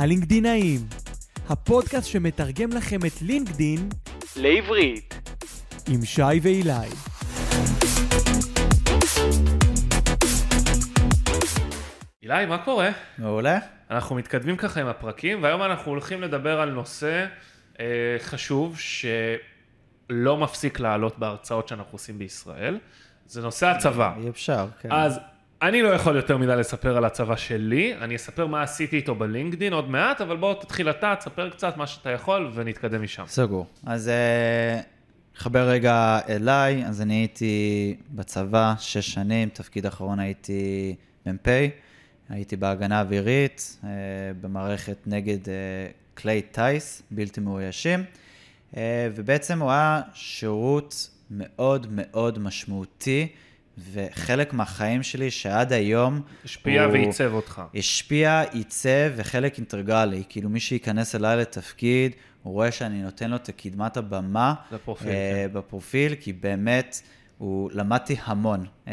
הלינקדינאים, הפודקאסט שמתרגם לכם את לינקדין לעברית. עם שי ואילי. אילי, מה קורה? מעולה. אנחנו מתקדמים ככה עם הפרקים, והיום אנחנו הולכים לדבר על נושא אה, חשוב שלא מפסיק לעלות בהרצאות שאנחנו עושים בישראל. זה נושא הצבא. אי אפשר, כן. אז אני לא יכול יותר מדי לספר על הצבא שלי, אני אספר מה עשיתי איתו בלינקדין עוד מעט, אבל בוא תתחיל אתה, תספר קצת מה שאתה יכול ונתקדם משם. סגור. אז אה, חבר רגע אליי, אז אני הייתי בצבא שש שנים, תפקיד אחרון הייתי מ"פ, הייתי בהגנה אווירית, אה, במערכת נגד אה, כלי טיס בלתי מאוישים, ובעצם הוא היה שירות מאוד מאוד משמעותי. וחלק מהחיים שלי שעד היום... השפיע הוא... ועיצב אותך. השפיע, עיצב וחלק אינטגרלי. כאילו מי שייכנס אליי לתפקיד, הוא רואה שאני נותן לו את קדמת הבמה. בפרופיל, uh, כן. בפרופיל, כי באמת, הוא, למדתי המון uh,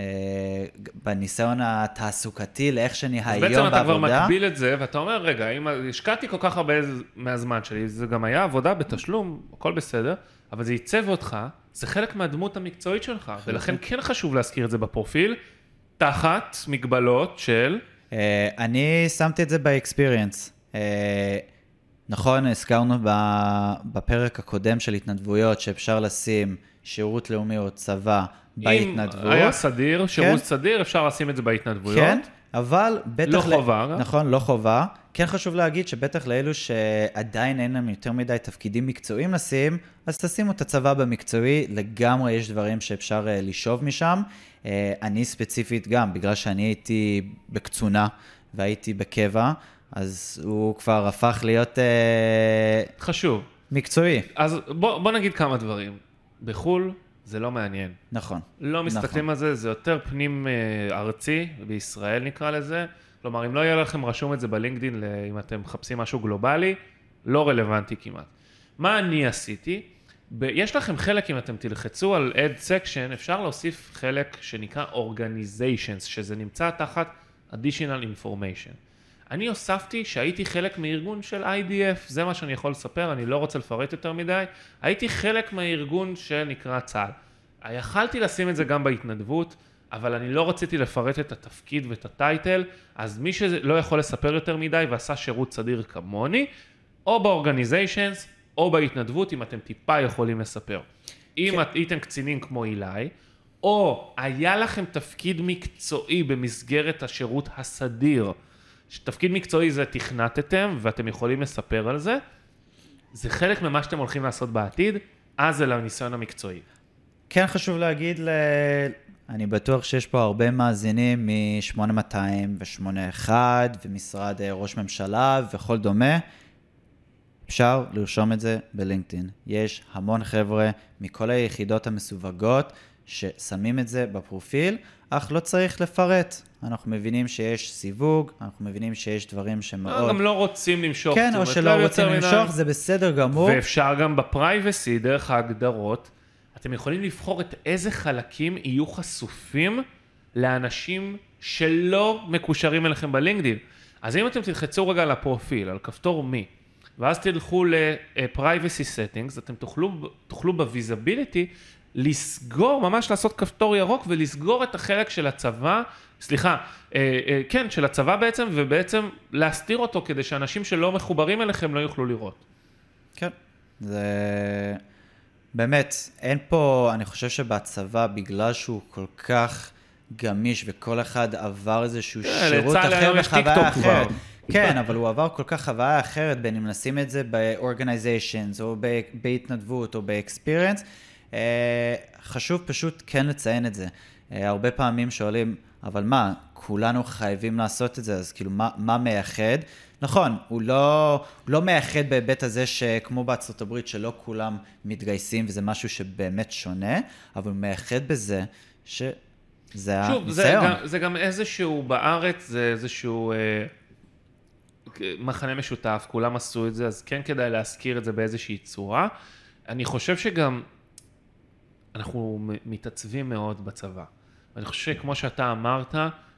בניסיון התעסוקתי לאיך שאני היום בעבודה. בעצם אתה כבר מקביל את זה, ואתה אומר, רגע, אם השקעתי כל כך הרבה מהזמן שלי, זה גם היה עבודה בתשלום, הכל בסדר, אבל זה עיצב אותך, זה חלק מהדמות המקצועית שלך, ולכן כן חשוב להזכיר את זה בפרופיל, תחת מגבלות של... Uh, אני שמתי את זה באקספיריאנס. Uh, נכון, הזכרנו בפרק הקודם של התנדבויות שאפשר לשים שירות לאומי או צבא בהתנדבות. אם היה סדיר, שירות כן? סדיר, אפשר לשים את זה בהתנדבויות. כן, אבל בטח... לא חובה. ל... נכון, לא חובה. כן חשוב להגיד שבטח לאלו שעדיין אין להם יותר מדי תפקידים מקצועיים לשים, אז תשימו את הצבא במקצועי, לגמרי יש דברים שאפשר uh, לשאוב משם. Uh, אני ספציפית גם, בגלל שאני הייתי בקצונה והייתי בקבע, אז הוא כבר הפך להיות... Uh, חשוב. מקצועי. אז בוא, בוא נגיד כמה דברים. בחו"ל זה לא מעניין. נכון. לא מסתכלים נכון. על זה, זה יותר פנים ארצי, בישראל נקרא לזה. כלומר, אם לא יהיה לכם רשום את זה בלינקדין, אם אתם מחפשים משהו גלובלי, לא רלוונטי כמעט. מה אני עשיתי? ב- יש לכם חלק, אם אתם תלחצו על add section, אפשר להוסיף חלק שנקרא organizations, שזה נמצא תחת additional information. אני הוספתי שהייתי חלק מארגון של IDF, זה מה שאני יכול לספר, אני לא רוצה לפרט יותר מדי. הייתי חלק מהארגון שנקרא צה"ל. יכלתי לשים את זה גם בהתנדבות, אבל אני לא רציתי לפרט את התפקיד ואת הטייטל, אז מי שלא יכול לספר יותר מדי ועשה שירות סדיר כמוני, או באורגניזיישנס, או בהתנדבות, אם אתם טיפה יכולים לספר. אם כן. הייתם קצינים כמו אילי, או היה לכם תפקיד מקצועי במסגרת השירות הסדיר, תפקיד מקצועי זה תכנתתם ואתם יכולים לספר על זה, זה חלק ממה שאתם הולכים לעשות בעתיד, אז זה לניסיון המקצועי. כן חשוב להגיד ל... אני בטוח שיש פה הרבה מאזינים מ-8200 ו-81 ומשרד אה, ראש ממשלה וכל דומה. אפשר לרשום את זה בלינקדאין. יש המון חבר'ה מכל היחידות המסווגות ששמים את זה בפרופיל, אך לא צריך לפרט. אנחנו מבינים שיש סיווג, אנחנו מבינים שיש דברים שמאוד... גם לא רוצים למשוך. כן, או שלא רוצים למשוך, זה בסדר גמור. ואפשר גם בפרייבסי, דרך ההגדרות, אתם יכולים לבחור את איזה חלקים יהיו חשופים לאנשים שלא מקושרים אליכם בלינקדאין. אז אם אתם תלחצו רגע על הפרופיל, על כפתור מי, ואז תלכו ל-privacy settings, אתם תוכלו, תוכלו ב-visibility לסגור, ממש לעשות כפתור ירוק ולסגור את החלק של הצבא, סליחה, אה, אה, כן, של הצבא בעצם, ובעצם להסתיר אותו כדי שאנשים שלא מחוברים אליכם לא יוכלו לראות. כן, זה... באמת, אין פה, אני חושב שבצבא, בגלל שהוא כל כך גמיש וכל אחד עבר איזשהו כן, שירות אחר וחוויה אחרת. כבר. כן, אבל הוא עבר כל כך חוויה אחרת, בין אם נשים את זה ב-organizations, או בהתנדבות, או ב-experience. אה, חשוב פשוט כן לציין את זה. אה, הרבה פעמים שואלים, אבל מה, כולנו חייבים לעשות את זה, אז כאילו, מה, מה מייחד? נכון, הוא לא, הוא לא מייחד בהיבט הזה שכמו בארצות הברית, שלא כולם מתגייסים וזה משהו שבאמת שונה, אבל הוא מייחד בזה שזה שוב, הניסיון. זה גם, זה גם איזשהו, בארץ זה איזשהו אה, מחנה משותף, כולם עשו את זה, אז כן כדאי להזכיר את זה באיזושהי צורה. אני חושב שגם אנחנו מתעצבים מאוד בצבא. אני חושב שכמו שאתה אמרת,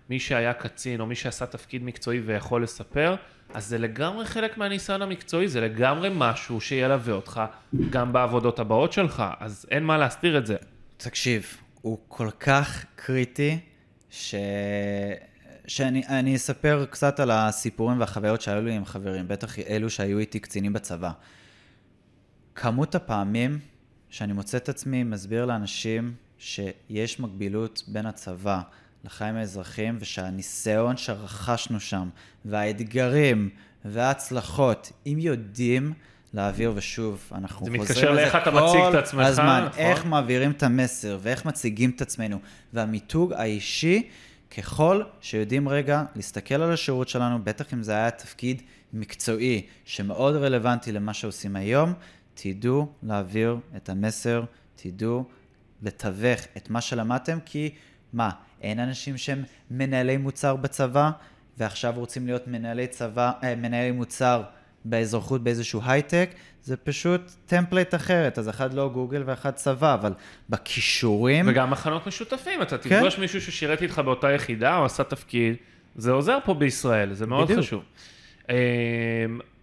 מי שהיה קצין או מי שעשה תפקיד מקצועי ויכול לספר, אז זה לגמרי חלק מהניסיון המקצועי, זה לגמרי משהו שילווה אותך גם בעבודות הבאות שלך, אז אין מה להסתיר את זה. תקשיב, הוא כל כך קריטי, ש... שאני אני אספר קצת על הסיפורים והחוויות שהיו לי עם חברים, בטח אלו שהיו איתי קצינים בצבא. כמות הפעמים שאני מוצא את עצמי מסביר לאנשים שיש מקבילות בין הצבא לחיים האזרחיים, ושהניסיון שרכשנו שם, והאתגרים וההצלחות, אם יודעים להעביר, ושוב, אנחנו זה חוזרים מתקשר לזה לאיך אתה מציג את כל עצמך, הזמן, נכון? איך מעבירים את המסר, ואיך מציגים את עצמנו, והמיתוג האישי, ככל שיודעים רגע להסתכל על השירות שלנו, בטח אם זה היה תפקיד מקצועי, שמאוד רלוונטי למה שעושים היום, תדעו להעביר את המסר, תדעו לתווך את מה שלמדתם, כי מה, אין אנשים שהם מנהלי מוצר בצבא, ועכשיו רוצים להיות מנהלי צבא, אה, מנהלי מוצר באזרחות באיזשהו הייטק, זה פשוט template אחרת, אז אחד לא גוגל ואחד צבא, אבל בכישורים... וגם מכנים משותפים, אתה כן. תפגוש מישהו ששירת איתך באותה יחידה או עשה תפקיד, זה עוזר פה בישראל, זה מאוד בדיוק. חשוב.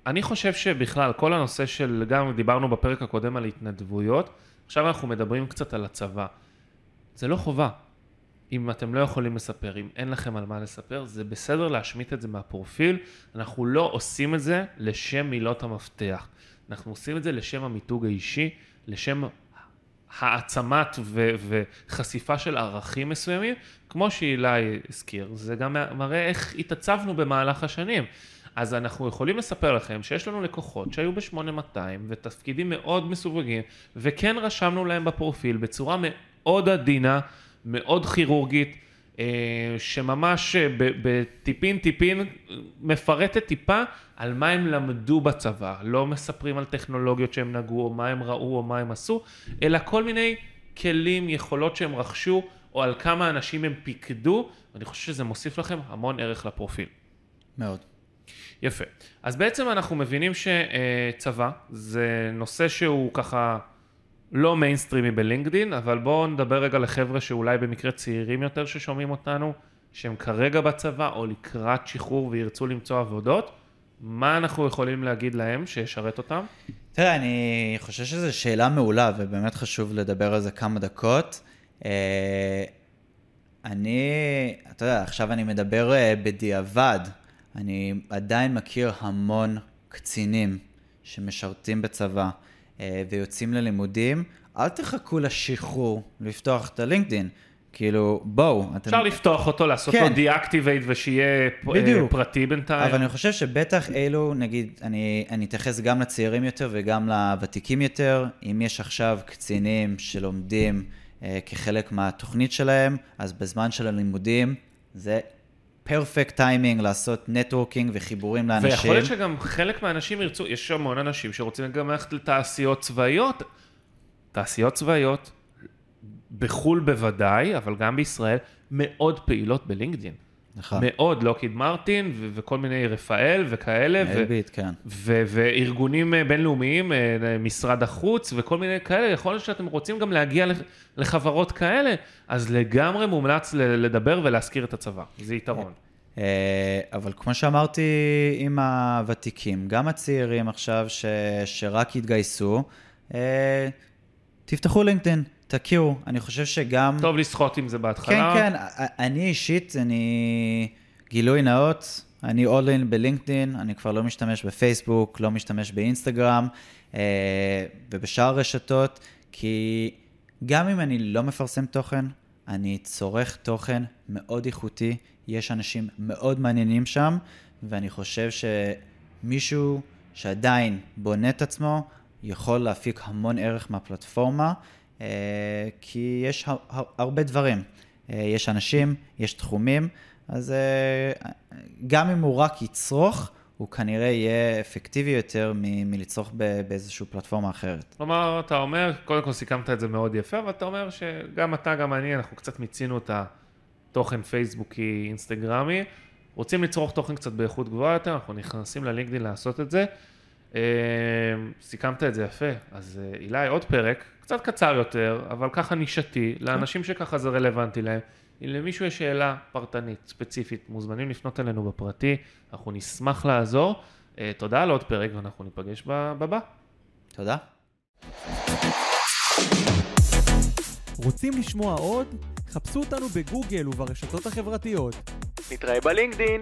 אני חושב שבכלל, כל הנושא של, גם דיברנו בפרק הקודם על התנדבויות, עכשיו אנחנו מדברים קצת על הצבא. זה לא חובה. אם אתם לא יכולים לספר, אם אין לכם על מה לספר, זה בסדר להשמיט את זה מהפרופיל. אנחנו לא עושים את זה לשם מילות המפתח. אנחנו עושים את זה לשם המיתוג האישי, לשם העצמת ו- וחשיפה של ערכים מסוימים, כמו שאילי הזכיר, זה גם מראה איך התעצבנו במהלך השנים. אז אנחנו יכולים לספר לכם שיש לנו לקוחות שהיו ב-8200 ותפקידים מאוד מסווגים, וכן רשמנו להם בפרופיל בצורה מאוד עדינה, מאוד כירורגית, אה, שממש אה, בטיפין טיפין מפרטת טיפה על מה הם למדו בצבא, לא מספרים על טכנולוגיות שהם נגעו, או מה הם ראו, או מה הם עשו, אלא כל מיני כלים, יכולות שהם רכשו, או על כמה אנשים הם פיקדו, ואני חושב שזה מוסיף לכם המון ערך לפרופיל. מאוד. יפה. אז בעצם אנחנו מבינים שצבא זה נושא שהוא ככה לא מיינסטרימי בלינקדין, אבל בואו נדבר רגע לחבר'ה שאולי במקרה צעירים יותר ששומעים אותנו, שהם כרגע בצבא או לקראת שחרור וירצו למצוא עבודות. מה אנחנו יכולים להגיד להם שישרת אותם? תראה, אני חושב שזו שאלה מעולה, ובאמת חשוב לדבר על זה כמה דקות. אה, אני, אתה יודע, עכשיו אני מדבר אה, בדיעבד. אני עדיין מכיר המון קצינים שמשרתים בצבא אה, ויוצאים ללימודים. אל תחכו לשחרור לפתוח את הלינקדין. כאילו, בואו. אתם... אפשר לפתוח אותו, לעשות כן. לו deactivate ושיהיה פ- בדיוק. אה, פרטי בינתיים. אבל אני חושב שבטח אלו, נגיד, אני, אני אתייחס גם לצעירים יותר וגם לוותיקים יותר. אם יש עכשיו קצינים שלומדים אה, כחלק מהתוכנית שלהם, אז בזמן של הלימודים זה perfect timing לעשות networking וחיבורים לאנשים. ויכול להיות שגם חלק מהאנשים ירצו, יש המון אנשים שרוצים גם ללכת לתעשיות צבאיות. תעשיות צבאיות, בחו"ל בוודאי, אבל גם בישראל, מאוד פעילות בלינקדאין. נכון. מאוד, לוקיד מרטין ו- וכל מיני רפאל וכאלה, ו- אלביט, כן. ו- וארגונים אה, בינלאומיים, אה, משרד החוץ וכל מיני כאלה, יכול להיות שאתם רוצים גם להגיע לח- לחברות כאלה, אז לגמרי מומלץ ל- לדבר ולהזכיר את הצבא, זה יתרון. אה, אבל כמו שאמרתי עם הוותיקים, גם הצעירים עכשיו ש, שרק התגייסו, אה, תפתחו לינקדאין, תכירו. אני חושב שגם... טוב לסחוט עם זה כן, בהתחלה. כן, אני אישית, אני... גילוי נאות, אני all in בלינקדאין, אני כבר לא משתמש בפייסבוק, לא משתמש באינסטגרם אה, ובשאר הרשתות, כי גם אם אני לא מפרסם תוכן, אני צורך תוכן מאוד איכותי, יש אנשים מאוד מעניינים שם, ואני חושב שמישהו שעדיין בונה את עצמו, יכול להפיק המון ערך מהפלטפורמה, אה, כי יש הר- הר- הרבה דברים. אה, יש אנשים, יש תחומים, אז אה, גם אם הוא רק יצרוך, הוא כנראה יהיה אפקטיבי יותר מ- מלצרוך ב- באיזושהי פלטפורמה אחרת. כלומר, אתה אומר, קודם כל סיכמת את זה מאוד יפה, אבל אתה אומר שגם אתה, גם אני, אנחנו קצת מיצינו את התוכן פייסבוקי, אינסטגרמי. רוצים לצרוך תוכן קצת באיכות גבוהה יותר, אנחנו נכנסים ללינקדאין לעשות את זה. אה, סיכמת את זה יפה, אז אה, אילי, עוד פרק, קצת קצר יותר, אבל ככה נישתי, לאנשים שככה זה רלוונטי להם. אם למישהו יש שאלה פרטנית, ספציפית, מוזמנים לפנות אלינו בפרטי, אנחנו נשמח לעזור. אה, תודה על עוד פרק ואנחנו ניפגש בבא. תודה. רוצים לשמוע עוד? חפשו אותנו בגוגל וברשתות החברתיות. נתראה בלינקדין.